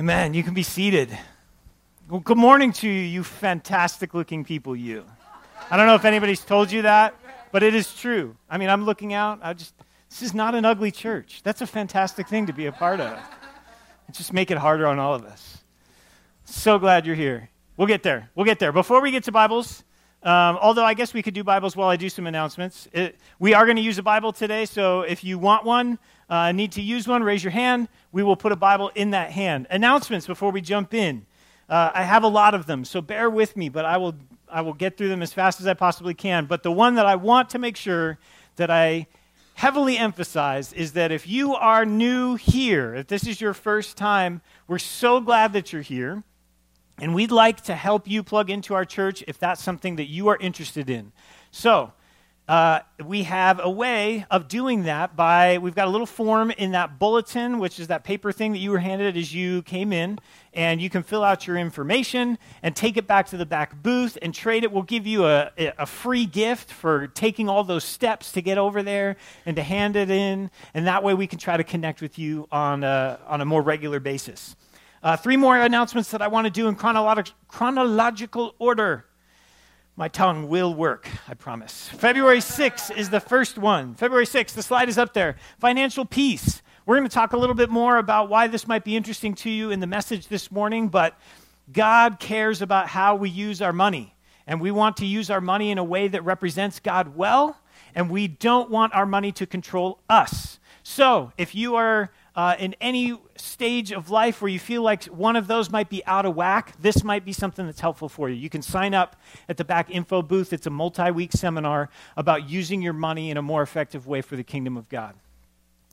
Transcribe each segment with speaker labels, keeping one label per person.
Speaker 1: Amen. You can be seated. Well, good morning to you, you fantastic looking people, you. I don't know if anybody's told you that, but it is true. I mean, I'm looking out. I just, this is not an ugly church. That's a fantastic thing to be a part of. Just make it harder on all of us. So glad you're here. We'll get there. We'll get there. Before we get to Bibles, um, although I guess we could do Bibles while I do some announcements. It, we are going to use a Bible today, so if you want one, uh, need to use one, raise your hand. We will put a Bible in that hand. Announcements before we jump in. Uh, I have a lot of them, so bear with me, but I will, I will get through them as fast as I possibly can. But the one that I want to make sure that I heavily emphasize is that if you are new here, if this is your first time, we're so glad that you're here. And we'd like to help you plug into our church if that's something that you are interested in. So, uh, we have a way of doing that by we've got a little form in that bulletin which is that paper thing that you were handed as you came in. And you can fill out your information and take it back to the back booth and trade it. We'll give you a, a free gift for taking all those steps to get over there and to hand it in. And that way we can try to connect with you on a, on a more regular basis uh, three more announcements that i want to do in chronolog- chronological order my tongue will work, I promise. February 6th is the first one. February 6th, the slide is up there. Financial peace. We're going to talk a little bit more about why this might be interesting to you in the message this morning, but God cares about how we use our money. And we want to use our money in a way that represents God well, and we don't want our money to control us. So, if you are uh, in any stage of life where you feel like one of those might be out of whack, this might be something that's helpful for you. You can sign up at the back info booth. It's a multi week seminar about using your money in a more effective way for the kingdom of God.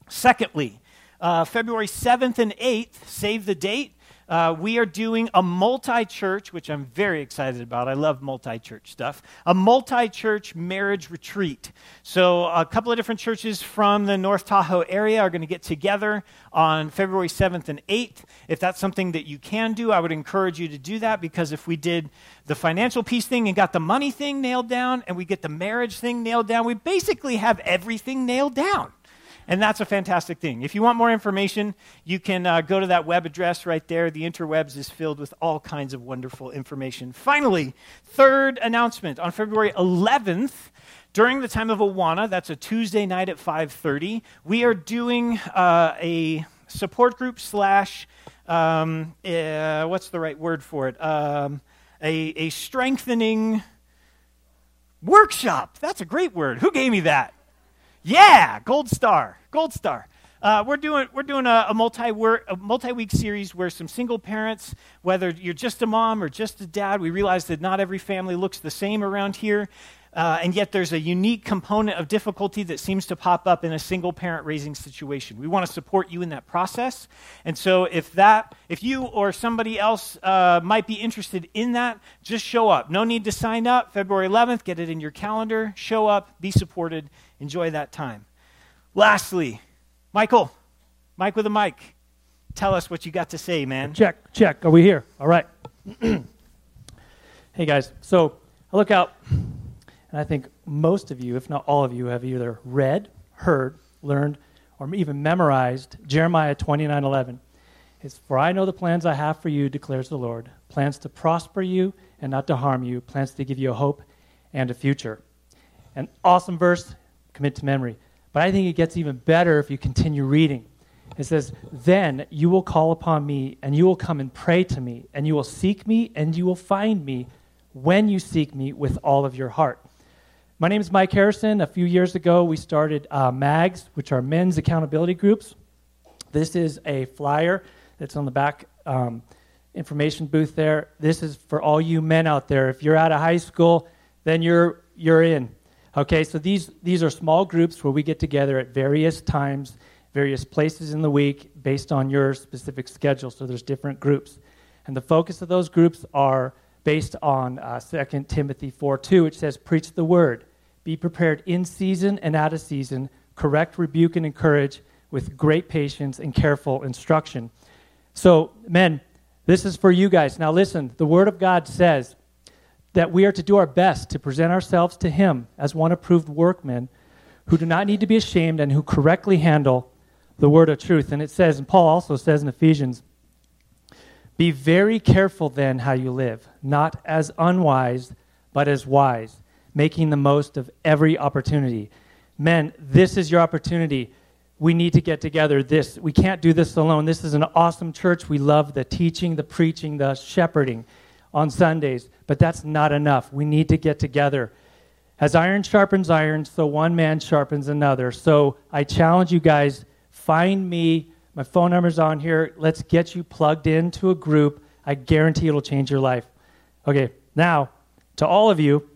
Speaker 1: Secondly, uh, February 7th and 8th, save the date. Uh, we are doing a multi church, which I'm very excited about. I love multi church stuff. A multi church marriage retreat. So, a couple of different churches from the North Tahoe area are going to get together on February 7th and 8th. If that's something that you can do, I would encourage you to do that because if we did the financial peace thing and got the money thing nailed down and we get the marriage thing nailed down, we basically have everything nailed down. And that's a fantastic thing. If you want more information, you can uh, go to that web address right there. The interwebs is filled with all kinds of wonderful information. Finally, third announcement on February 11th, during the time of Awana, that's a Tuesday night at 5:30, we are doing uh, a support group slash um, uh, what's the right word for it? Um, a, a strengthening workshop. That's a great word. Who gave me that? Yeah, gold star, gold star. Uh, we're doing, we're doing a, a, multi a multi-week series where some single parents, whether you're just a mom or just a dad, we realize that not every family looks the same around here. Uh, and yet there's a unique component of difficulty that seems to pop up in a single parent raising situation. We want to support you in that process. And so if that, if you or somebody else uh, might be interested in that, just show up. No need to sign up. February 11th, get it in your calendar. Show up, be supported, enjoy that time. Lastly, Michael, Mike with a mic. Tell us what you got to say, man.
Speaker 2: Check, check. Are we here? All right. hey, guys. So I look out, and I think most of you, if not all of you, have either read, heard, learned, or even memorized Jeremiah 29 11. It's, For I know the plans I have for you, declares the Lord plans to prosper you and not to harm you, plans to give you a hope and a future. An awesome verse commit to memory. But I think it gets even better if you continue reading. It says, Then you will call upon me, and you will come and pray to me, and you will seek me, and you will find me when you seek me with all of your heart. My name is Mike Harrison. A few years ago, we started uh, MAGs, which are men's accountability groups. This is a flyer that's on the back um, information booth there. This is for all you men out there. If you're out of high school, then you're, you're in. Okay, so these, these are small groups where we get together at various times, various places in the week based on your specific schedule. So there's different groups. And the focus of those groups are based on uh, 2 Timothy 4 2, which says, Preach the word, be prepared in season and out of season, correct, rebuke, and encourage with great patience and careful instruction. So, men, this is for you guys. Now, listen, the Word of God says that we are to do our best to present ourselves to Him as one approved workman who do not need to be ashamed and who correctly handle the word of truth. And it says, and Paul also says in Ephesians, Be very careful then how you live, not as unwise, but as wise, making the most of every opportunity. Men, this is your opportunity. We need to get together. This we can't do this alone. This is an awesome church. We love the teaching, the preaching, the shepherding on Sundays, but that's not enough. We need to get together. As iron sharpens iron, so one man sharpens another. So I challenge you guys find me my phone number's on here. Let's get you plugged into a group. I guarantee it'll change your life. Okay, now, to all of you,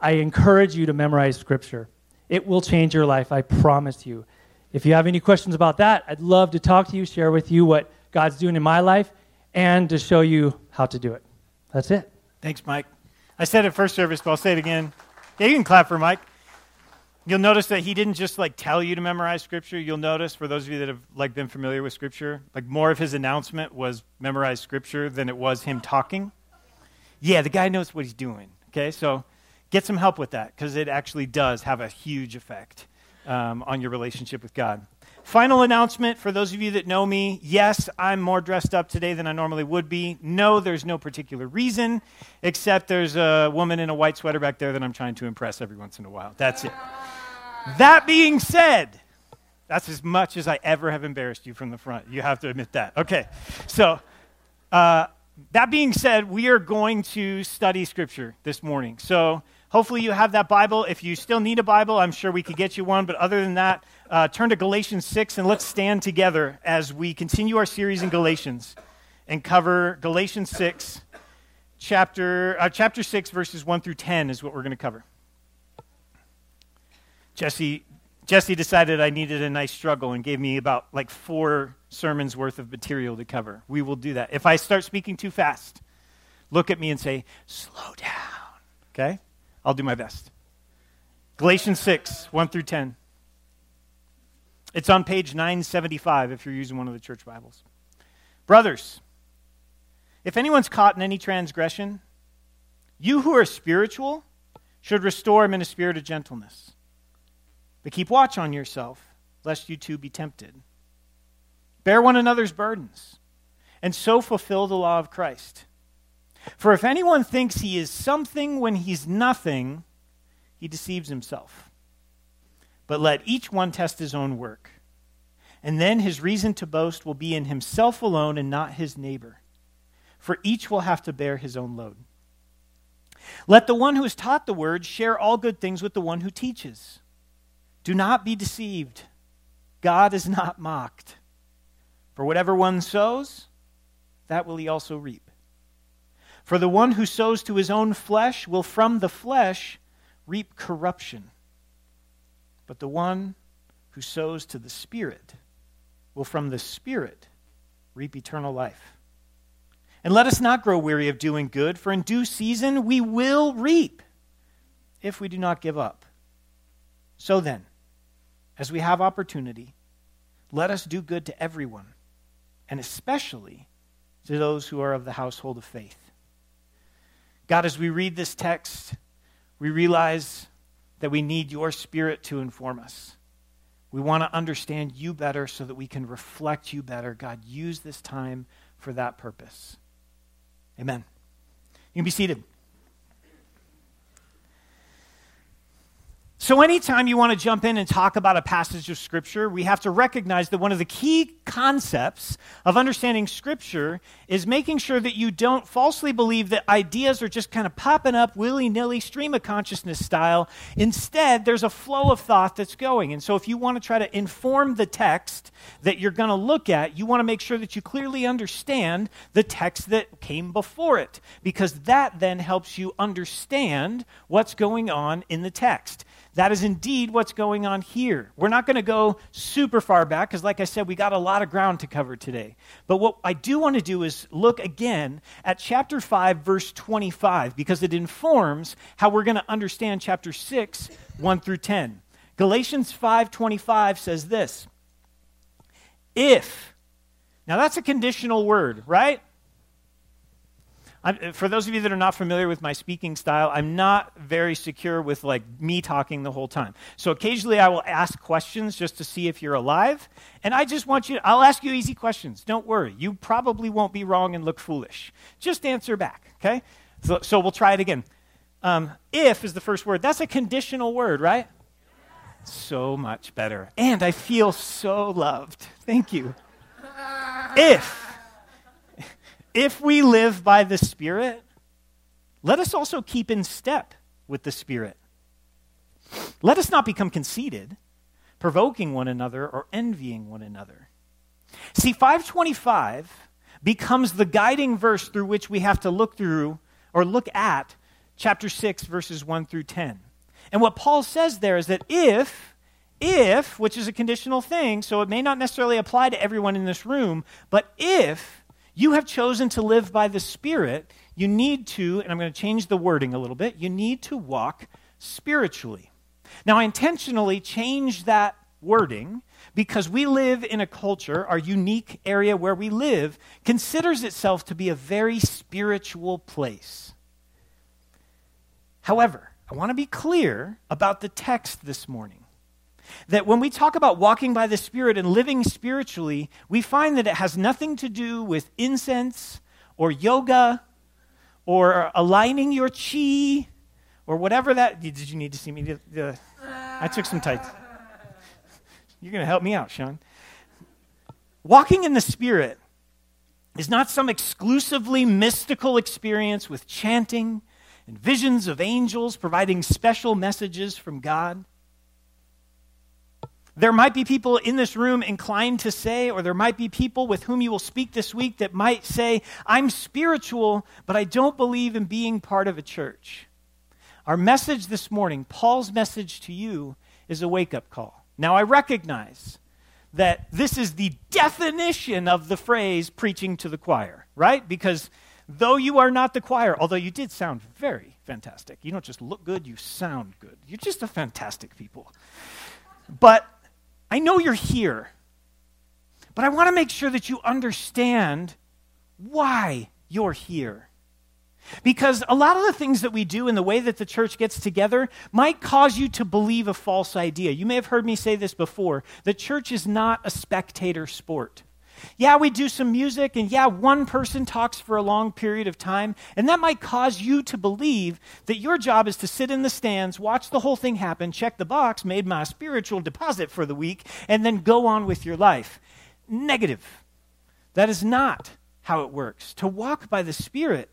Speaker 2: I encourage you to memorize Scripture. It will change your life, I promise you. If you have any questions about that, I'd love to talk to you, share with you what God's doing in my life, and to show you how to do it. That's it.
Speaker 1: Thanks, Mike. I said it first service, but I'll say it again. Yeah, you can clap for Mike. You'll notice that he didn't just like tell you to memorize scripture. You'll notice for those of you that have like been familiar with scripture, like more of his announcement was memorize scripture than it was him talking. Yeah, the guy knows what he's doing. Okay, so get some help with that because it actually does have a huge effect um, on your relationship with God. Final announcement for those of you that know me yes, I'm more dressed up today than I normally would be. No, there's no particular reason, except there's a woman in a white sweater back there that I'm trying to impress every once in a while. That's it. That being said, that's as much as I ever have embarrassed you from the front. You have to admit that. Okay. So, uh, that being said, we are going to study Scripture this morning. So, hopefully, you have that Bible. If you still need a Bible, I'm sure we could get you one. But other than that, uh, turn to Galatians 6 and let's stand together as we continue our series in Galatians and cover Galatians 6, chapter, uh, chapter 6, verses 1 through 10 is what we're going to cover. Jesse, Jesse decided I needed a nice struggle and gave me about like four sermons worth of material to cover. We will do that. If I start speaking too fast, look at me and say, slow down. Okay? I'll do my best. Galatians 6, 1 through 10. It's on page 975 if you're using one of the church Bibles. Brothers, if anyone's caught in any transgression, you who are spiritual should restore him in a spirit of gentleness. But keep watch on yourself, lest you too be tempted. Bear one another's burdens, and so fulfill the law of Christ. For if anyone thinks he is something when he's nothing, he deceives himself. But let each one test his own work, and then his reason to boast will be in himself alone and not his neighbor. For each will have to bear his own load. Let the one who is taught the word share all good things with the one who teaches. Do not be deceived. God is not mocked. For whatever one sows, that will he also reap. For the one who sows to his own flesh will from the flesh reap corruption. But the one who sows to the Spirit will from the Spirit reap eternal life. And let us not grow weary of doing good, for in due season we will reap if we do not give up. So then, as we have opportunity, let us do good to everyone, and especially to those who are of the household of faith. God, as we read this text, we realize that we need your spirit to inform us. We want to understand you better so that we can reflect you better. God, use this time for that purpose. Amen. You can be seated. So, anytime you want to jump in and talk about a passage of Scripture, we have to recognize that one of the key concepts of understanding Scripture is making sure that you don't falsely believe that ideas are just kind of popping up willy nilly, stream of consciousness style. Instead, there's a flow of thought that's going. And so, if you want to try to inform the text that you're going to look at, you want to make sure that you clearly understand the text that came before it, because that then helps you understand what's going on in the text. That is indeed what's going on here. We're not going to go super far back because, like I said, we got a lot of ground to cover today. But what I do want to do is look again at chapter 5, verse 25, because it informs how we're going to understand chapter 6, 1 through 10. Galatians 5:25 says this. If Now that's a conditional word, right? I'm, for those of you that are not familiar with my speaking style, I'm not very secure with like me talking the whole time. So occasionally I will ask questions just to see if you're alive. And I just want you, to, I'll ask you easy questions. Don't worry. You probably won't be wrong and look foolish. Just answer back, okay? So, so we'll try it again. Um, if is the first word. That's a conditional word, right? So much better. And I feel so loved. Thank you. If if we live by the Spirit, let us also keep in step with the Spirit. Let us not become conceited, provoking one another or envying one another. See, 525 becomes the guiding verse through which we have to look through or look at chapter 6, verses 1 through 10. And what Paul says there is that if, if, which is a conditional thing, so it may not necessarily apply to everyone in this room, but if you have chosen to live by the Spirit, you need to, and I'm going to change the wording a little bit, you need to walk spiritually. Now, I intentionally changed that wording because we live in a culture, our unique area where we live, considers itself to be a very spiritual place. However, I want to be clear about the text this morning. That when we talk about walking by the Spirit and living spiritually, we find that it has nothing to do with incense or yoga or aligning your chi or whatever that. Did you need to see me? I took some tights. You're going to help me out, Sean. Walking in the Spirit is not some exclusively mystical experience with chanting and visions of angels providing special messages from God. There might be people in this room inclined to say, or there might be people with whom you will speak this week that might say, I'm spiritual, but I don't believe in being part of a church. Our message this morning, Paul's message to you, is a wake up call. Now, I recognize that this is the definition of the phrase preaching to the choir, right? Because though you are not the choir, although you did sound very fantastic, you don't just look good, you sound good. You're just a fantastic people. But I know you're here, but I want to make sure that you understand why you're here. Because a lot of the things that we do and the way that the church gets together might cause you to believe a false idea. You may have heard me say this before. The church is not a spectator sport. Yeah, we do some music, and yeah, one person talks for a long period of time, and that might cause you to believe that your job is to sit in the stands, watch the whole thing happen, check the box, made my spiritual deposit for the week, and then go on with your life. Negative. That is not how it works. To walk by the Spirit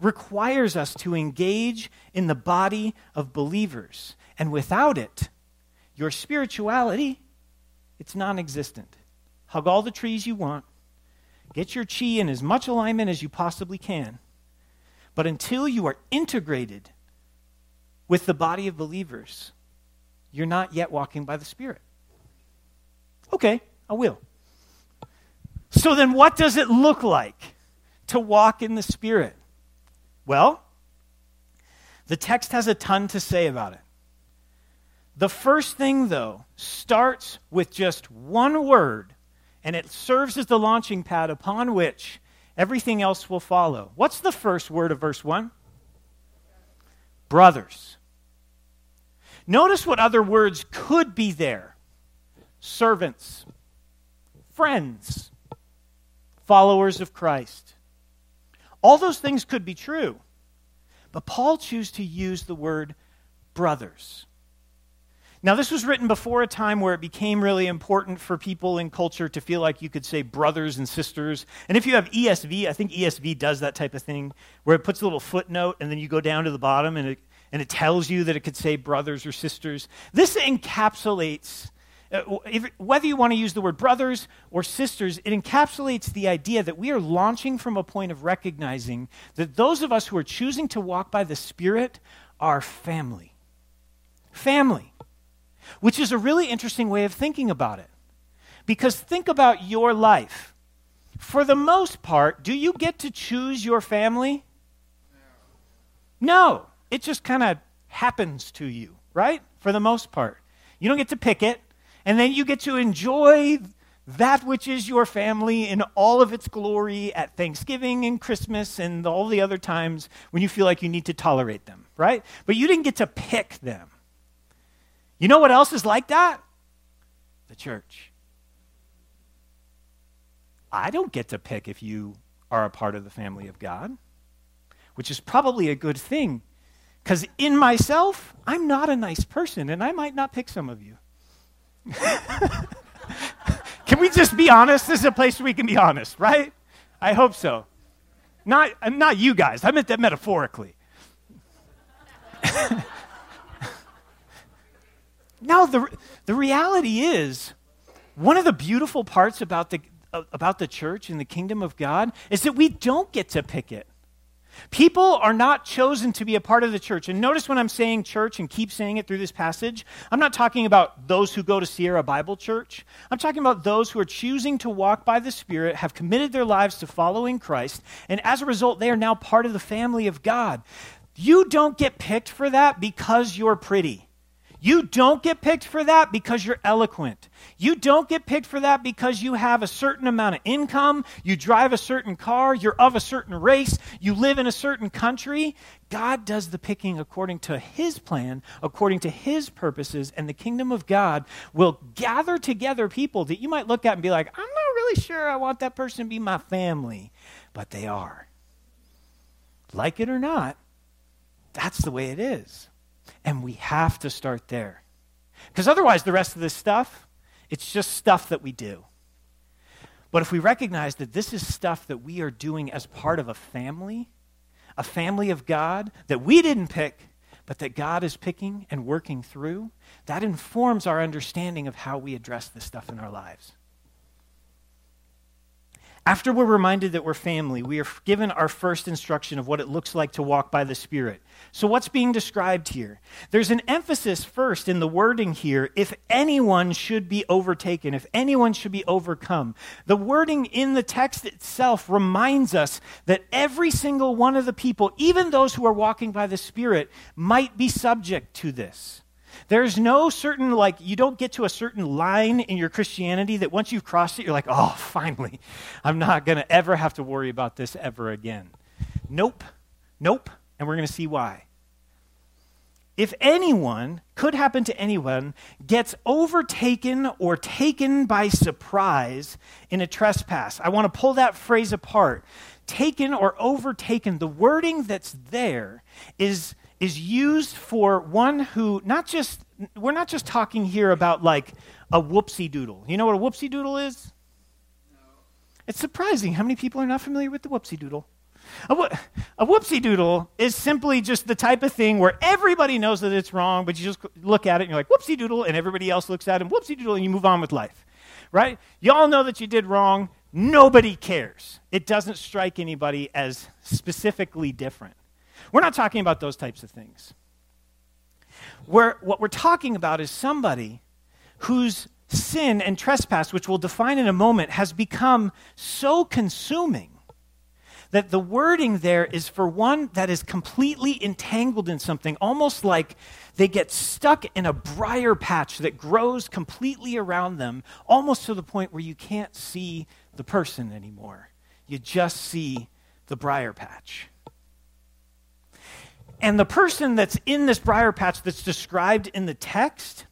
Speaker 1: requires us to engage in the body of believers, and without it, your spirituality, it's non existent hug all the trees you want, get your chi in as much alignment as you possibly can. But until you are integrated with the body of believers, you're not yet walking by the Spirit. Okay, I will. So then, what does it look like to walk in the Spirit? Well, the text has a ton to say about it. The first thing, though, starts with just one word and it serves as the launching pad upon which everything else will follow. What's the first word of verse 1? Brothers. Notice what other words could be there servants, friends, followers of Christ. All those things could be true, but Paul chose to use the word brothers. Now, this was written before a time where it became really important for people in culture to feel like you could say brothers and sisters. And if you have ESV, I think ESV does that type of thing, where it puts a little footnote and then you go down to the bottom and it, and it tells you that it could say brothers or sisters. This encapsulates, uh, if, whether you want to use the word brothers or sisters, it encapsulates the idea that we are launching from a point of recognizing that those of us who are choosing to walk by the Spirit are family. Family which is a really interesting way of thinking about it. Because think about your life. For the most part, do you get to choose your family? No. It just kind of happens to you, right? For the most part. You don't get to pick it, and then you get to enjoy that which is your family in all of its glory at Thanksgiving and Christmas and all the other times when you feel like you need to tolerate them, right? But you didn't get to pick them. You know what else is like that? The church. I don't get to pick if you are a part of the family of God, which is probably a good thing because in myself, I'm not a nice person and I might not pick some of you. can we just be honest? This is a place where we can be honest, right? I hope so. Not, not you guys. I meant that metaphorically. no, the, the reality is, one of the beautiful parts about the, about the church and the kingdom of God is that we don't get to pick it. People are not chosen to be a part of the church. And notice when I'm saying church and keep saying it through this passage, I'm not talking about those who go to Sierra Bible Church. I'm talking about those who are choosing to walk by the Spirit, have committed their lives to following Christ, and as a result, they are now part of the family of God. You don't get picked for that because you're pretty. You don't get picked for that because you're eloquent. You don't get picked for that because you have a certain amount of income, you drive a certain car, you're of a certain race, you live in a certain country. God does the picking according to His plan, according to His purposes, and the kingdom of God will gather together people that you might look at and be like, I'm not really sure I want that person to be my family, but they are. Like it or not, that's the way it is. And we have to start there. Because otherwise, the rest of this stuff, it's just stuff that we do. But if we recognize that this is stuff that we are doing as part of a family, a family of God that we didn't pick, but that God is picking and working through, that informs our understanding of how we address this stuff in our lives. After we're reminded that we're family, we are given our first instruction of what it looks like to walk by the Spirit. So, what's being described here? There's an emphasis first in the wording here if anyone should be overtaken, if anyone should be overcome. The wording in the text itself reminds us that every single one of the people, even those who are walking by the Spirit, might be subject to this. There's no certain, like, you don't get to a certain line in your Christianity that once you've crossed it, you're like, oh, finally, I'm not going to ever have to worry about this ever again. Nope. Nope. And we're going to see why. If anyone, could happen to anyone, gets overtaken or taken by surprise in a trespass, I want to pull that phrase apart. Taken or overtaken, the wording that's there is is used for one who not just we're not just talking here about like a whoopsie doodle. You know what a whoopsie doodle is? No. It's surprising how many people are not familiar with the whoopsie doodle. A, a whoopsie doodle is simply just the type of thing where everybody knows that it's wrong, but you just look at it and you're like, whoopsie doodle, and everybody else looks at it, and whoopsie doodle, and you move on with life. Right? You all know that you did wrong. Nobody cares. It doesn't strike anybody as specifically different. We're not talking about those types of things. We're, what we're talking about is somebody whose sin and trespass, which we'll define in a moment, has become so consuming that the wording there is for one that is completely entangled in something, almost like they get stuck in a briar patch that grows completely around them, almost to the point where you can't see the person anymore. You just see the briar patch. And the person that's in this briar patch that's described in the text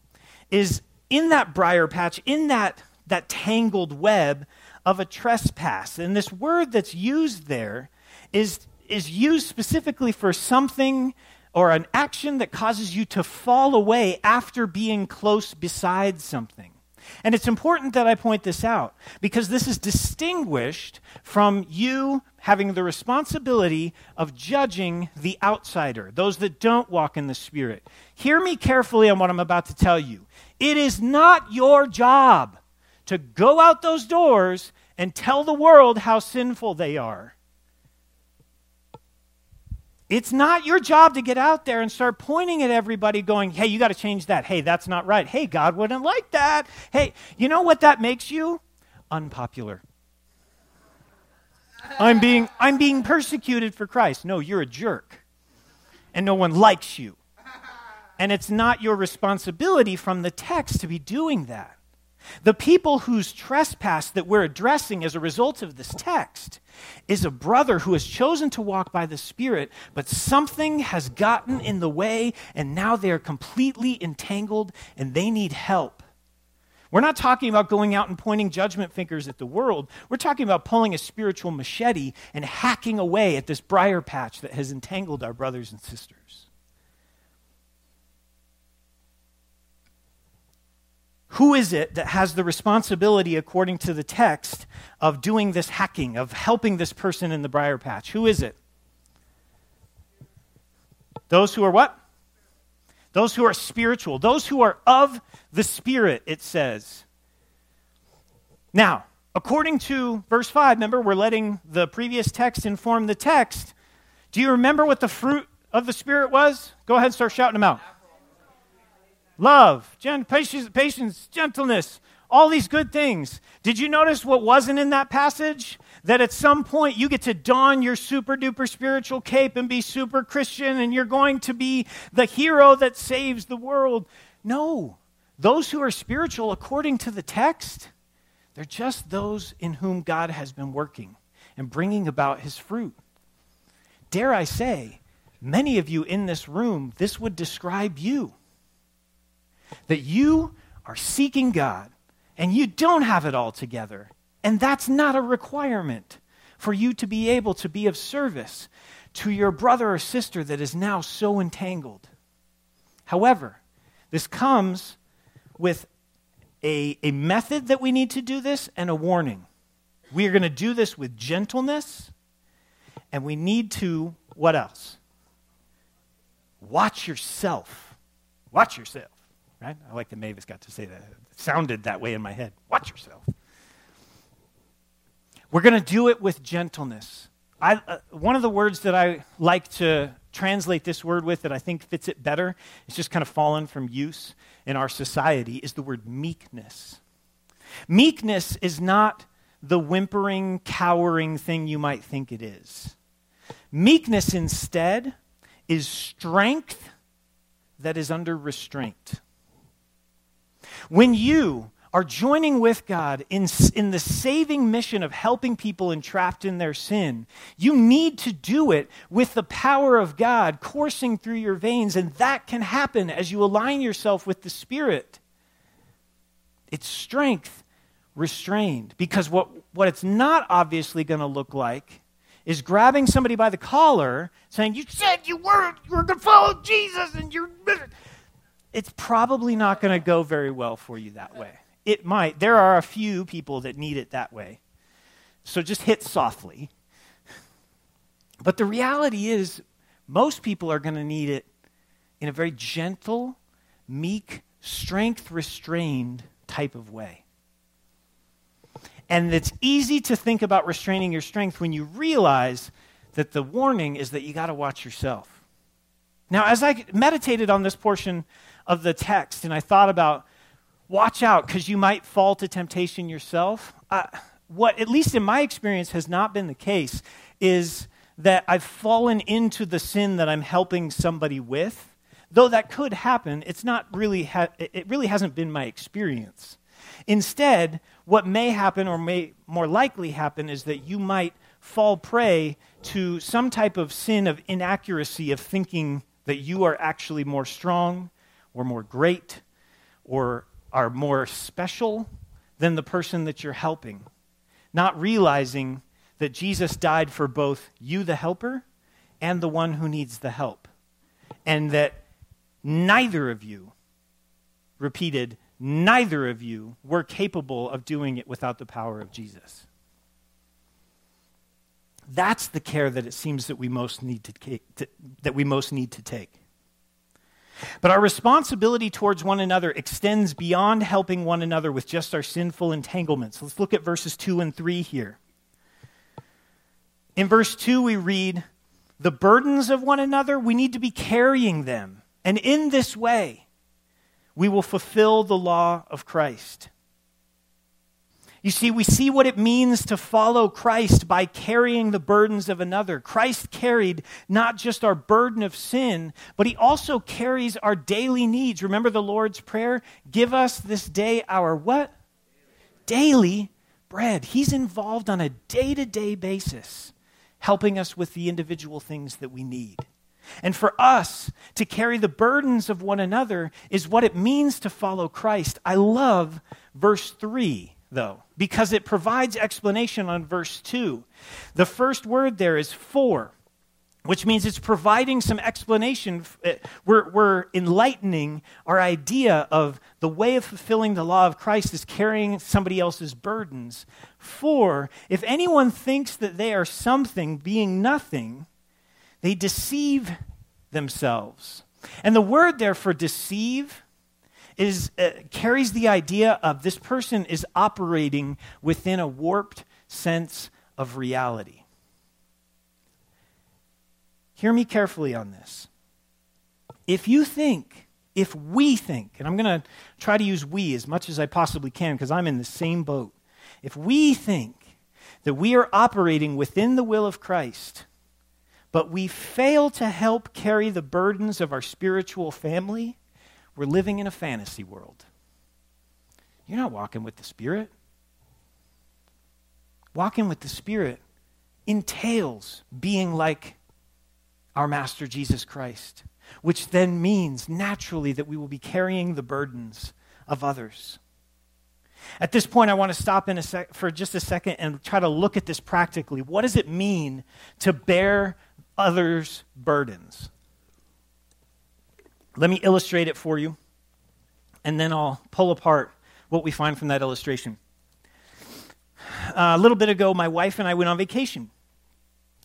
Speaker 1: is in that briar patch, in that, that tangled web of a trespass. And this word that's used there is, is used specifically for something or an action that causes you to fall away after being close beside something. And it's important that I point this out because this is distinguished from you having the responsibility of judging the outsider, those that don't walk in the Spirit. Hear me carefully on what I'm about to tell you. It is not your job to go out those doors and tell the world how sinful they are. It's not your job to get out there and start pointing at everybody, going, hey, you got to change that. Hey, that's not right. Hey, God wouldn't like that. Hey, you know what that makes you? Unpopular. I'm being, I'm being persecuted for Christ. No, you're a jerk. And no one likes you. And it's not your responsibility from the text to be doing that. The people whose trespass that we're addressing as a result of this text is a brother who has chosen to walk by the Spirit, but something has gotten in the way, and now they are completely entangled and they need help. We're not talking about going out and pointing judgment fingers at the world. We're talking about pulling a spiritual machete and hacking away at this briar patch that has entangled our brothers and sisters. Who is it that has the responsibility, according to the text, of doing this hacking, of helping this person in the briar patch? Who is it? Those who are what? Those who are spiritual, those who are of the Spirit, it says. Now, according to verse 5, remember, we're letting the previous text inform the text. Do you remember what the fruit of the Spirit was? Go ahead and start shouting them out love, gen- patience, patience, gentleness, all these good things. Did you notice what wasn't in that passage? That at some point you get to don your super duper spiritual cape and be super Christian and you're going to be the hero that saves the world. No. Those who are spiritual, according to the text, they're just those in whom God has been working and bringing about his fruit. Dare I say, many of you in this room, this would describe you that you are seeking God and you don't have it all together. And that's not a requirement for you to be able to be of service to your brother or sister that is now so entangled. However, this comes with a, a method that we need to do this and a warning. We are going to do this with gentleness, and we need to, what else? Watch yourself. Watch yourself right? I like that Mavis got to say that. It sounded that way in my head. Watch yourself. We're going to do it with gentleness. I, uh, one of the words that I like to translate this word with that I think fits it better, it's just kind of fallen from use in our society, is the word meekness. Meekness is not the whimpering, cowering thing you might think it is. Meekness instead is strength that is under restraint. When you are joining with God in, in the saving mission of helping people entrapped in their sin, you need to do it with the power of God coursing through your veins, and that can happen as you align yourself with the Spirit. It's strength restrained, because what, what it's not obviously going to look like is grabbing somebody by the collar, saying, You said you were, you were going to follow Jesus, and you're it's probably not going to go very well for you that way. It might. There are a few people that need it that way. So just hit softly. But the reality is, most people are going to need it in a very gentle, meek, strength restrained type of way. And it's easy to think about restraining your strength when you realize that the warning is that you got to watch yourself. Now, as I meditated on this portion of the text and I thought about watch out because you might fall to temptation yourself. Uh, what, at least in my experience, has not been the case is that I've fallen into the sin that I'm helping somebody with. Though that could happen, it's not really ha- it really hasn't been my experience. Instead, what may happen or may more likely happen is that you might fall prey to some type of sin of inaccuracy of thinking that you are actually more strong or more great or are more special than the person that you're helping, not realizing that Jesus died for both you, the helper, and the one who needs the help, and that neither of you, repeated, neither of you were capable of doing it without the power of Jesus. That's the care that it seems that we most need to, to that we most need to take. But our responsibility towards one another extends beyond helping one another with just our sinful entanglements. Let's look at verses 2 and 3 here. In verse 2, we read, The burdens of one another, we need to be carrying them. And in this way, we will fulfill the law of Christ. You see, we see what it means to follow Christ by carrying the burdens of another. Christ carried not just our burden of sin, but he also carries our daily needs. Remember the Lord's Prayer? Give us this day our what? daily bread. He's involved on a day to day basis, helping us with the individual things that we need. And for us to carry the burdens of one another is what it means to follow Christ. I love verse 3, though, because it provides explanation on verse 2. The first word there is for which means it's providing some explanation. Uh, we're, we're enlightening our idea of the way of fulfilling the law of Christ is carrying somebody else's burdens. For if anyone thinks that they are something, being nothing, they deceive themselves. And the word there for deceive is, uh, carries the idea of this person is operating within a warped sense of reality. Hear me carefully on this. If you think, if we think, and I'm going to try to use we as much as I possibly can because I'm in the same boat. If we think that we are operating within the will of Christ, but we fail to help carry the burdens of our spiritual family, we're living in a fantasy world. You're not walking with the Spirit. Walking with the Spirit entails being like our Master Jesus Christ, which then means naturally that we will be carrying the burdens of others. At this point, I want to stop in a sec- for just a second and try to look at this practically. What does it mean to bear others' burdens? Let me illustrate it for you, and then I'll pull apart what we find from that illustration. Uh, a little bit ago, my wife and I went on vacation.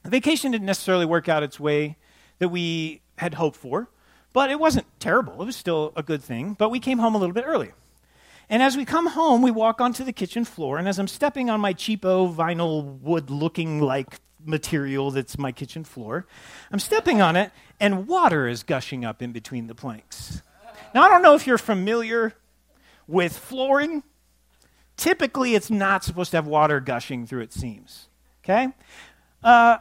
Speaker 1: The vacation didn't necessarily work out its way that we had hoped for, but it wasn't terrible. It was still a good thing, but we came home a little bit early. And as we come home, we walk onto the kitchen floor, and as I'm stepping on my cheapo vinyl wood looking like material that's my kitchen floor, I'm stepping on it, and water is gushing up in between the planks. Now, I don't know if you're familiar with flooring. Typically, it's not supposed to have water gushing through its seams. Okay? Uh,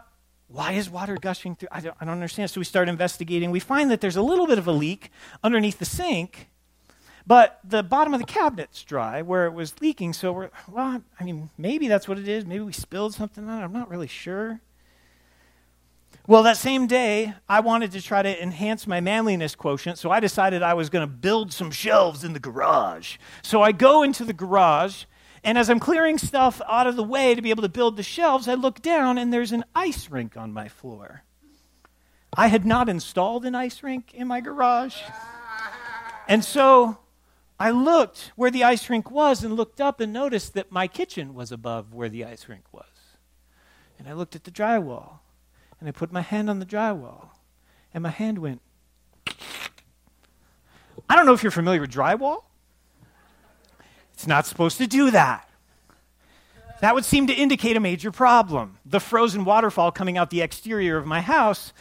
Speaker 1: why is water gushing through? I don't, I don't understand. So we start investigating. We find that there's a little bit of a leak underneath the sink, but the bottom of the cabinet's dry where it was leaking. So we're, well, I mean, maybe that's what it is. Maybe we spilled something on it. I'm not really sure. Well, that same day, I wanted to try to enhance my manliness quotient, so I decided I was going to build some shelves in the garage. So I go into the garage and as I'm clearing stuff out of the way to be able to build the shelves, I look down and there's an ice rink on my floor. I had not installed an ice rink in my garage. And so I looked where the ice rink was and looked up and noticed that my kitchen was above where the ice rink was. And I looked at the drywall and I put my hand on the drywall and my hand went. I don't know if you're familiar with drywall. It's not supposed to do that. That would seem to indicate a major problem. The frozen waterfall coming out the exterior of my house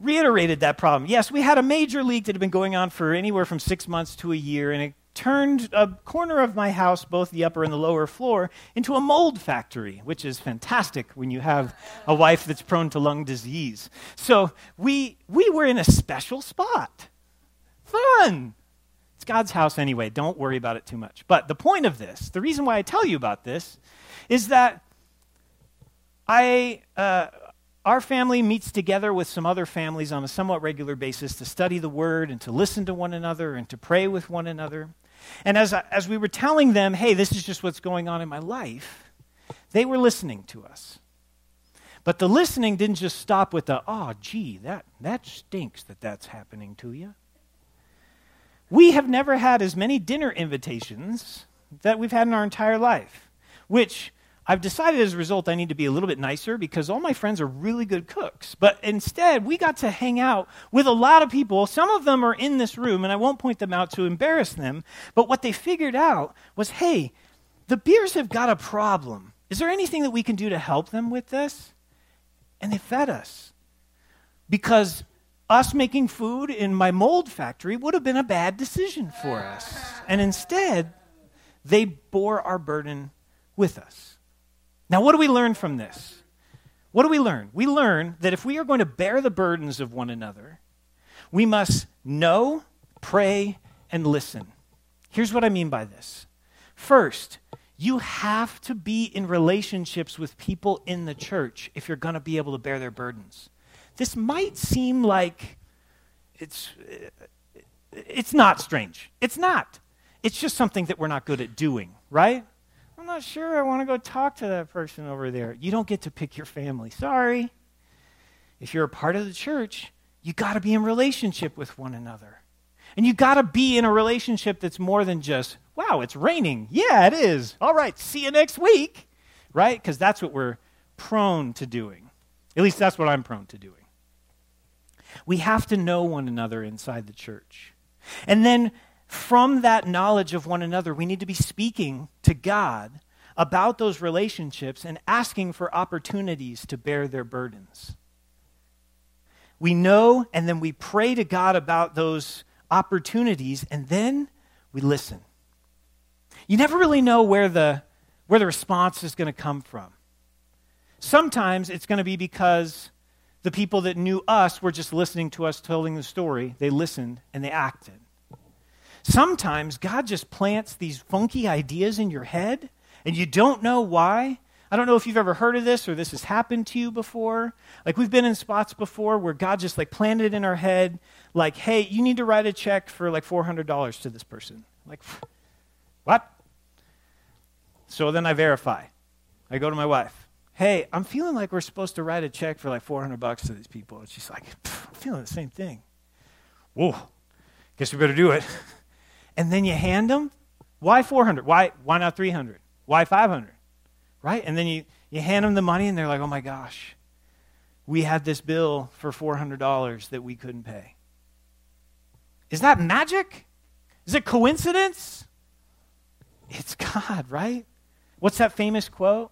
Speaker 1: reiterated that problem. Yes, we had a major leak that had been going on for anywhere from six months to a year, and it turned a corner of my house, both the upper and the lower floor, into a mold factory, which is fantastic when you have a wife that's prone to lung disease. So we, we were in a special spot. Fun. It's God's house anyway. Don't worry about it too much. But the point of this, the reason why I tell you about this, is that I, uh, our family meets together with some other families on a somewhat regular basis to study the Word and to listen to one another and to pray with one another. And as, as we were telling them, hey, this is just what's going on in my life, they were listening to us. But the listening didn't just stop with the, oh, gee, that, that stinks that that's happening to you. We have never had as many dinner invitations that we've had in our entire life, which I've decided as a result I need to be a little bit nicer because all my friends are really good cooks. But instead, we got to hang out with a lot of people. Some of them are in this room, and I won't point them out to embarrass them. But what they figured out was hey, the beers have got a problem. Is there anything that we can do to help them with this? And they fed us. Because us making food in my mold factory would have been a bad decision for us. And instead, they bore our burden with us. Now, what do we learn from this? What do we learn? We learn that if we are going to bear the burdens of one another, we must know, pray, and listen. Here's what I mean by this. First, You have to be in relationships with people in the church if you're going to be able to bear their burdens. This might seem like it's, it's not strange. It's not. It's just something that we're not good at doing, right? I'm not sure I want to go talk to that person over there. You don't get to pick your family. Sorry. If you're a part of the church, you got to be in relationship with one another. And you got to be in a relationship that's more than just, wow, it's raining. Yeah, it is. All right, see you next week. Right? Because that's what we're prone to doing. At least that's what I'm prone to doing. We have to know one another inside the church. And then from that knowledge of one another, we need to be speaking to God about those relationships and asking for opportunities to bear their burdens. We know and then we pray to God about those opportunities and then we listen. You never really know where the, where the response is going to come from. Sometimes it's going to be because the people that knew us were just listening to us telling the story. They listened and they acted. Sometimes God just plants these funky ideas in your head and you don't know why. I don't know if you've ever heard of this or this has happened to you before. Like we've been in spots before where God just like planted in our head, like, hey, you need to write a check for like $400 to this person. Like, what? So then I verify. I go to my wife. Hey, I'm feeling like we're supposed to write a check for like 400 bucks to these people. And she's like, I'm feeling the same thing. Whoa, guess we better do it. and then you hand them. Why 400? Why, why not 300? Why 500? Right? And then you, you hand them the money and they're like, oh my gosh, we had this bill for $400 that we couldn't pay. Is that magic? Is it coincidence? It's God, right? What's that famous quote?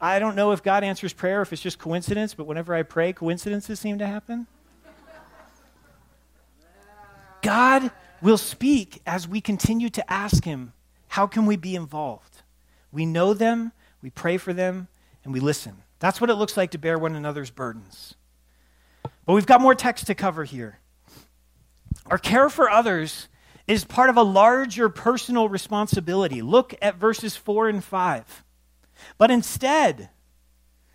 Speaker 1: I don't know if God answers prayer, if it's just coincidence, but whenever I pray, coincidences seem to happen. God will speak as we continue to ask Him, how can we be involved? We know them, we pray for them, and we listen. That's what it looks like to bear one another's burdens. But we've got more text to cover here. Our care for others is part of a larger personal responsibility. Look at verses 4 and 5. But instead,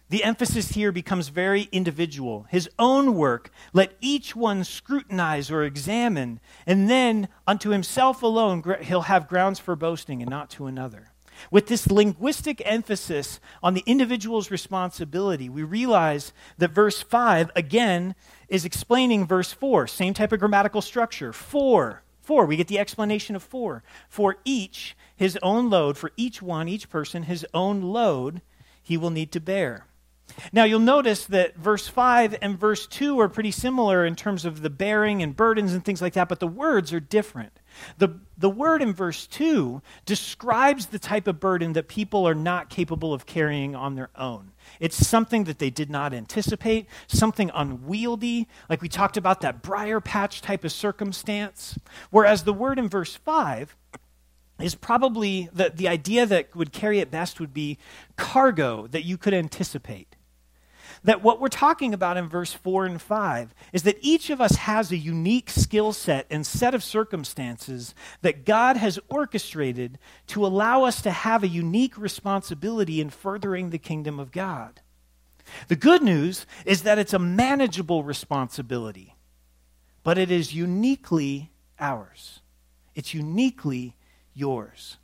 Speaker 1: the emphasis here becomes very individual. His own work, let each one scrutinize or examine, and then unto himself alone he'll have grounds for boasting and not to another. With this linguistic emphasis on the individual's responsibility, we realize that verse 5, again, is explaining verse 4. Same type of grammatical structure. For, for, we get the explanation of for. For each, his own load, for each one, each person, his own load he will need to bear. Now, you'll notice that verse 5 and verse 2 are pretty similar in terms of the bearing and burdens and things like that, but the words are different. The, the word in verse 2 describes the type of burden that people are not capable of carrying on their own. It's something that they did not anticipate, something unwieldy, like we talked about that briar patch type of circumstance. Whereas the word in verse 5 is probably the, the idea that would carry it best would be cargo that you could anticipate that what we're talking about in verse 4 and 5 is that each of us has a unique skill set and set of circumstances that God has orchestrated to allow us to have a unique responsibility in furthering the kingdom of God. The good news is that it's a manageable responsibility, but it is uniquely ours. It's uniquely yours.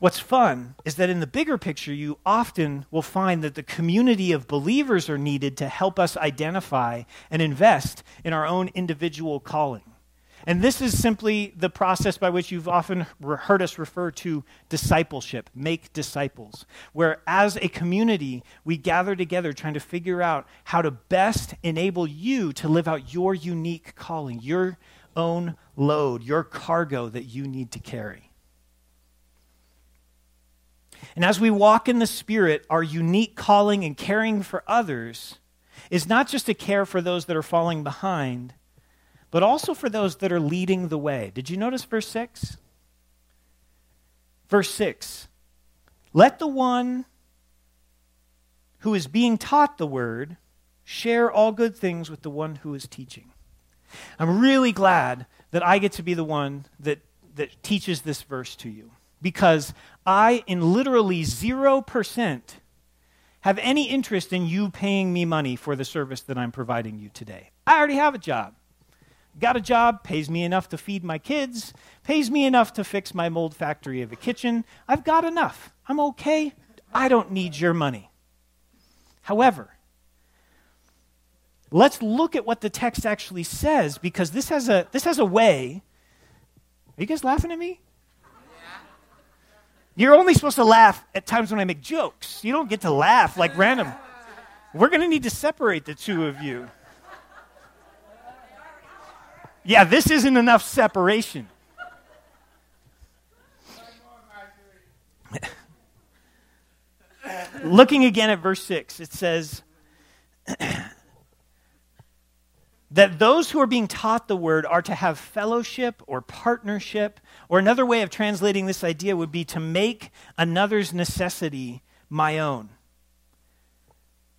Speaker 1: What's fun is that in the bigger picture, you often will find that the community of believers are needed to help us identify and invest in our own individual calling. And this is simply the process by which you've often heard us refer to discipleship, make disciples, where as a community, we gather together trying to figure out how to best enable you to live out your unique calling, your own load, your cargo that you need to carry. And as we walk in the Spirit, our unique calling and caring for others is not just to care for those that are falling behind, but also for those that are leading the way. Did you notice verse 6? Verse 6 Let the one who is being taught the word share all good things with the one who is teaching. I'm really glad that I get to be the one that, that teaches this verse to you. Because I, in literally 0%, have any interest in you paying me money for the service that I'm providing you today. I already have a job. Got a job, pays me enough to feed my kids, pays me enough to fix my mold factory of a kitchen. I've got enough. I'm okay. I don't need your money. However, let's look at what the text actually says because this has a, this has a way. Are you guys laughing at me? You're only supposed to laugh at times when I make jokes. You don't get to laugh like random. We're going to need to separate the two of you. Yeah, this isn't enough separation. Looking again at verse 6, it says that those who are being taught the word are to have fellowship or partnership, or another way of translating this idea would be to make another's necessity my own.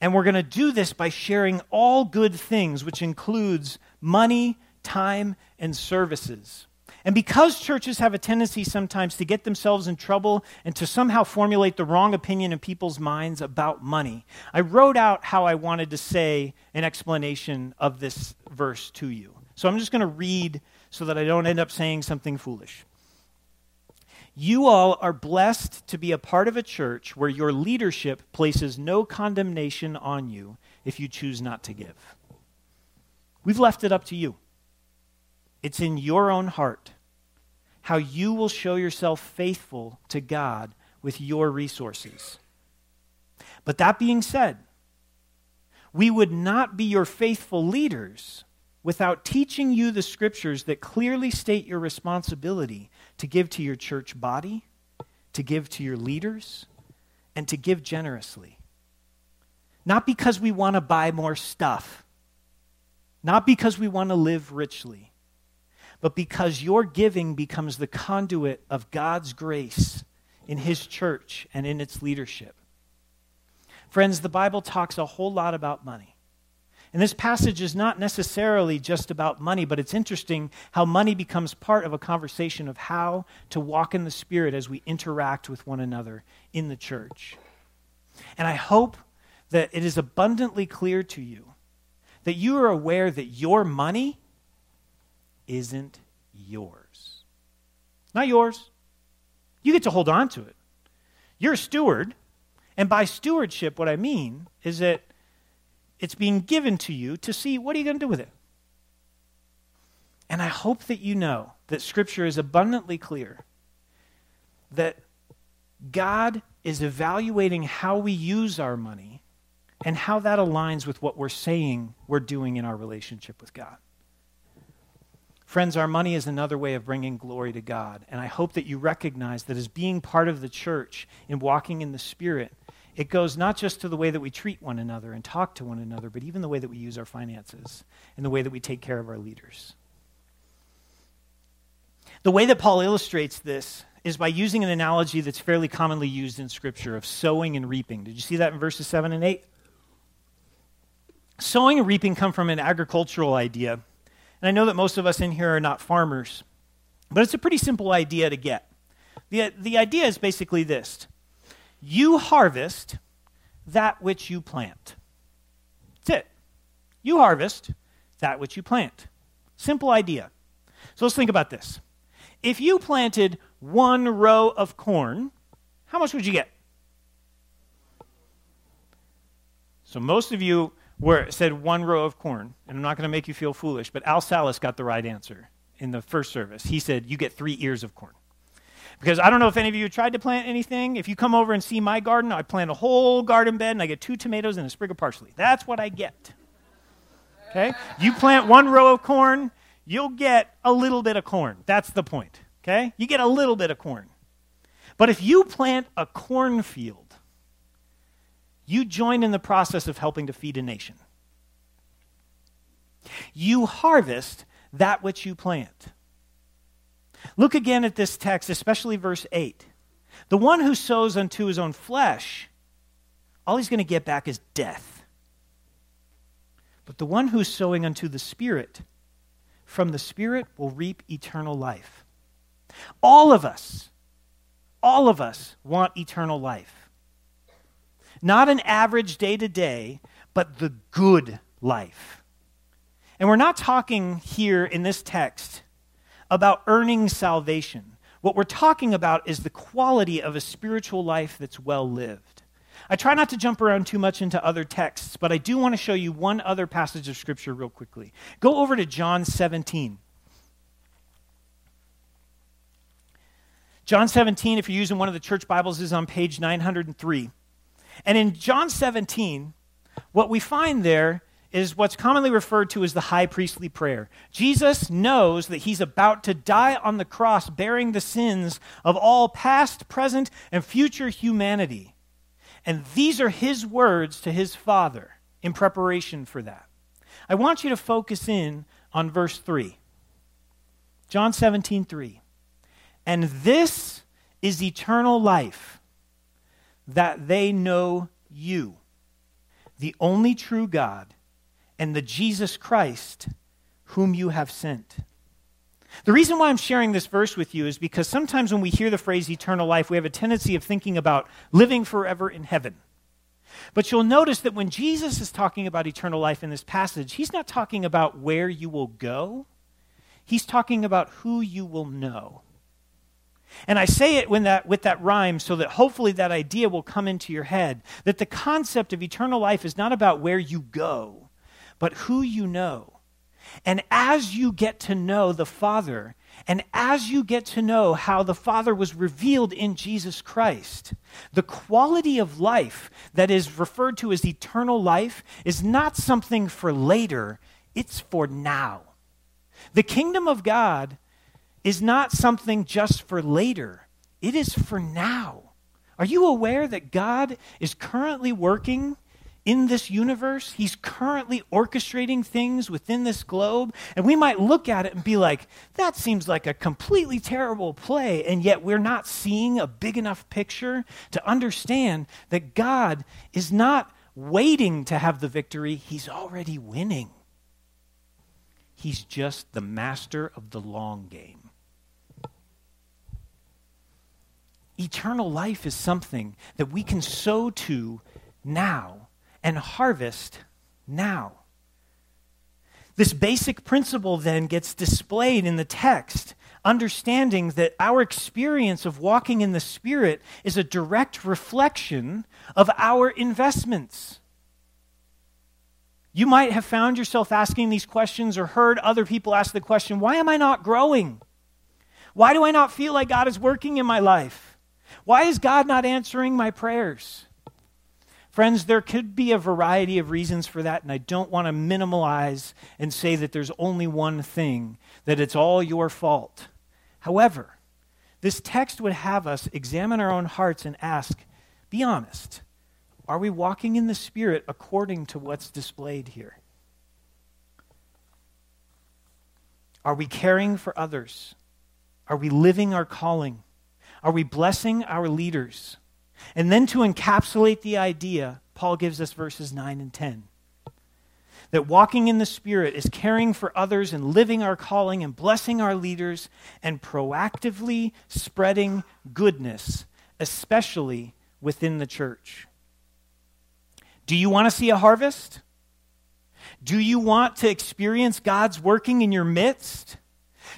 Speaker 1: And we're going to do this by sharing all good things, which includes money, time, and services. And because churches have a tendency sometimes to get themselves in trouble and to somehow formulate the wrong opinion in people's minds about money, I wrote out how I wanted to say an explanation of this verse to you. So I'm just going to read so that I don't end up saying something foolish. You all are blessed to be a part of a church where your leadership places no condemnation on you if you choose not to give. We've left it up to you. It's in your own heart how you will show yourself faithful to God with your resources. But that being said, we would not be your faithful leaders without teaching you the scriptures that clearly state your responsibility to give to your church body, to give to your leaders, and to give generously. Not because we want to buy more stuff, not because we want to live richly, but because your giving becomes the conduit of God's grace in His church and in its leadership. Friends, the Bible talks a whole lot about money. And this passage is not necessarily just about money, but it's interesting how money becomes part of a conversation of how to walk in the Spirit as we interact with one another in the church. And I hope that it is abundantly clear to you that you are aware that your money isn't yours. Not yours. You get to hold on to it. You're a steward. And by stewardship, what I mean is that it's being given to you to see what are you going to do with it. And I hope that you know that Scripture is abundantly clear that God is evaluating how we use our money and how that aligns with what we're saying we're doing in our relationship with God. Friends, our money is another way of bringing glory to God. And I hope that you recognize that as being part of the church and walking in the Spirit, it goes not just to the way that we treat one another and talk to one another, but even the way that we use our finances and the way that we take care of our leaders. The way that Paul illustrates this is by using an analogy that's fairly commonly used in Scripture of sowing and reaping. Did you see that in verses 7 and 8? Sowing and reaping come from an agricultural idea and I know that most of us in here are not farmers, but it's a pretty simple idea to get. The, the idea is basically this you harvest that which you plant. That's it. You harvest that which you plant. Simple idea. So let's think about this. If you planted one row of corn, how much would you get? So most of you where it said one row of corn, and I'm not going to make you feel foolish, but Al Salas got the right answer in the first service. He said, You get three ears of corn. Because I don't know if any of you tried to plant anything. If you come over and see my garden, I plant a whole garden bed and I get two tomatoes and a sprig of parsley. That's what I get. Okay? You plant one row of corn, you'll get a little bit of corn. That's the point. Okay? You get a little bit of corn. But if you plant a cornfield, you join in the process of helping to feed a nation. You harvest that which you plant. Look again at this text, especially verse 8. The one who sows unto his own flesh, all he's going to get back is death. But the one who's sowing unto the Spirit, from the Spirit will reap eternal life. All of us, all of us want eternal life. Not an average day to day, but the good life. And we're not talking here in this text about earning salvation. What we're talking about is the quality of a spiritual life that's well lived. I try not to jump around too much into other texts, but I do want to show you one other passage of Scripture real quickly. Go over to John 17. John 17, if you're using one of the church Bibles, is on page 903. And in John 17, what we find there is what's commonly referred to as the high priestly prayer. Jesus knows that he's about to die on the cross, bearing the sins of all past, present, and future humanity. And these are his words to his Father in preparation for that. I want you to focus in on verse 3. John 17, 3. And this is eternal life, that they know you, the only true God and the Jesus Christ whom you have sent. The reason why I'm sharing this verse with you is because sometimes when we hear the phrase eternal life, we have a tendency of thinking about living forever in heaven. But you'll notice that when Jesus is talking about eternal life in this passage, he's not talking about where you will go, he's talking about who you will know. And I say it that, with that rhyme so that hopefully that idea will come into your head that the concept of eternal life is not about where you go, but who you know. And as you get to know the Father, and as you get to know how the Father was revealed in Jesus Christ, the quality of life that is referred to as eternal life is not something for later, it's for now. The kingdom of God is not something just for later, it is for now. Are you aware that God is currently working in this universe. He's currently orchestrating things within this globe. And we might look at it and be like, that seems like a completely terrible play. And yet we're not seeing a big enough picture to understand that God is not waiting to have the victory, He's already winning. He's just the master of the long game. Eternal life is something that we can sow to now and harvest now. This basic principle then gets displayed in the text, understanding that our experience of walking in the Spirit is a direct reflection of our investments. You might have found yourself asking these questions or heard other people ask the question why am I not growing? Why do I not feel like God is working in my life? Why is God not answering my prayers? Friends, there could be a variety of reasons for that, and I don't want to minimalize and say that there's only one thing, that it's all your fault. However, this text would have us examine our own hearts and ask be honest, are we walking in the Spirit according to what's displayed here? Are we caring for others? Are we living our calling? Are we blessing our leaders? And then to encapsulate the idea, Paul gives us verses 9 and 10. That walking in the Spirit is caring for others and living our calling and blessing our leaders and proactively spreading goodness, especially within the church. Do you want to see a harvest? Do you want to experience God's working in your midst?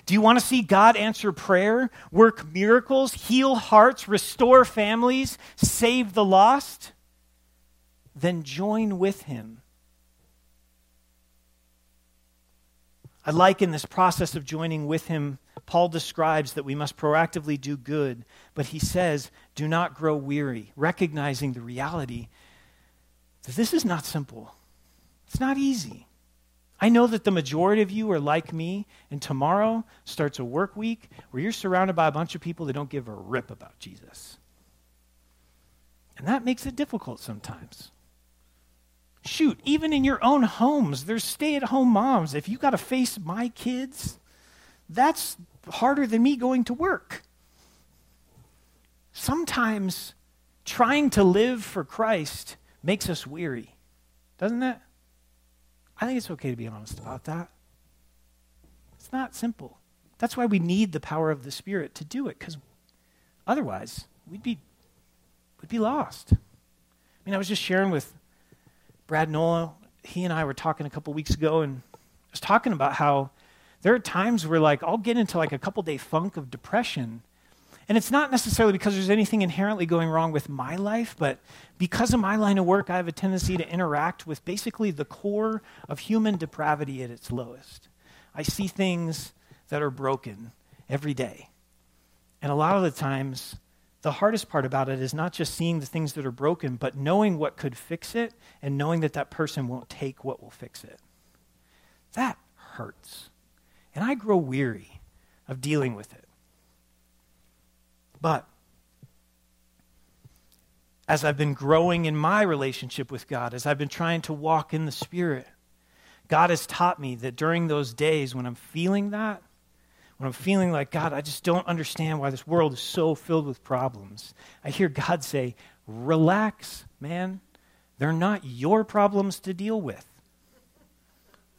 Speaker 1: Do you want to see God answer prayer, work miracles, heal hearts, restore families, save the lost? Then join with Him. I like in this process of joining with Him, Paul describes that we must proactively do good, but he says, do not grow weary, recognizing the reality that this is not simple. It's not easy. I know that the majority of you are like me, and tomorrow starts a work week where you're surrounded by a bunch of people that don't give a rip about Jesus. And that makes it difficult sometimes. Shoot, even in your own homes, there's stay at home moms. If you got to face my kids, that's harder than me going to work. Sometimes trying to live for Christ makes us weary, doesn't it? I think it's okay to be honest about that. It's not simple. That's why we need the power of the Spirit to do it, because otherwise, we'd be, we'd be lost. I mean, I was just sharing with Brad Nola. He and I were talking a couple weeks ago, and I was talking about how there are times where, like, I'll get into like a couple day funk of depression. And it's not necessarily because there's anything inherently going wrong with my life, but because of my line of work, I have a tendency to interact with basically the core of human depravity at its lowest. I see things that are broken every day. And a lot of the times, the hardest part about it is not just seeing the things that are broken, but knowing what could fix it and knowing that that person won't take what will fix it. That hurts. And I grow weary of dealing with it. But as I've been growing in my relationship with God, as I've been trying to walk in the Spirit, God has taught me that during those days when I'm feeling that, when I'm feeling like, God, I just don't understand why this world is so filled with problems, I hear God say, Relax, man. They're not your problems to deal with,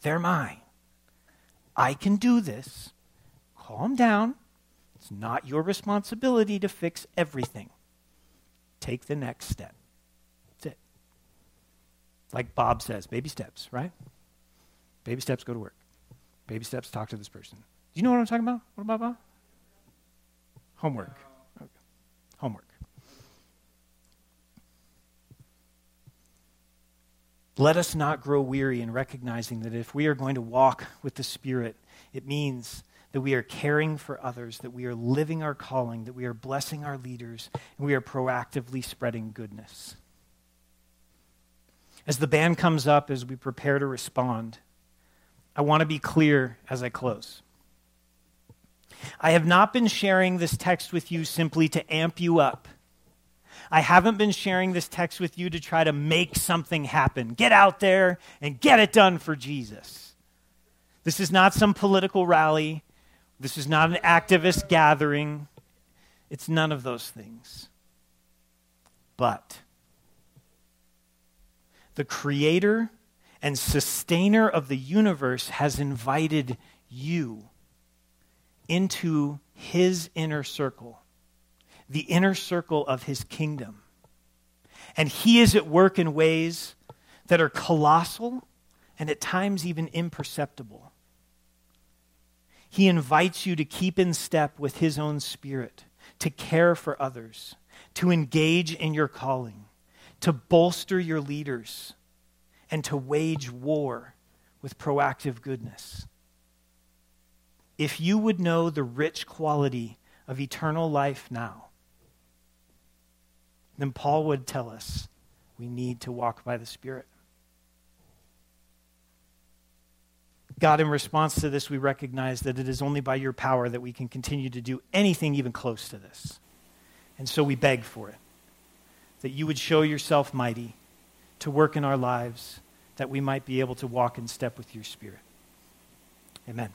Speaker 1: they're mine. I can do this. Calm down. Not your responsibility to fix everything. Take the next step. That's it. Like Bob says, baby steps, right? Baby steps go to work. Baby steps talk to this person. Do you know what I'm talking about? What about Bob? Homework. Okay. Homework. Let us not grow weary in recognizing that if we are going to walk with the Spirit, it means that we are caring for others, that we are living our calling, that we are blessing our leaders, and we are proactively spreading goodness. As the band comes up, as we prepare to respond, I want to be clear as I close. I have not been sharing this text with you simply to amp you up. I haven't been sharing this text with you to try to make something happen. Get out there and get it done for Jesus. This is not some political rally. This is not an activist gathering. It's none of those things. But the creator and sustainer of the universe has invited you into his inner circle, the inner circle of his kingdom. And he is at work in ways that are colossal and at times even imperceptible. He invites you to keep in step with his own spirit, to care for others, to engage in your calling, to bolster your leaders and to wage war with proactive goodness. If you would know the rich quality of eternal life now, then Paul would tell us we need to walk by the Spirit. God, in response to this, we recognize that it is only by your power that we can continue to do anything even close to this. And so we beg for it that you would show yourself mighty to work in our lives that we might be able to walk in step with your Spirit. Amen.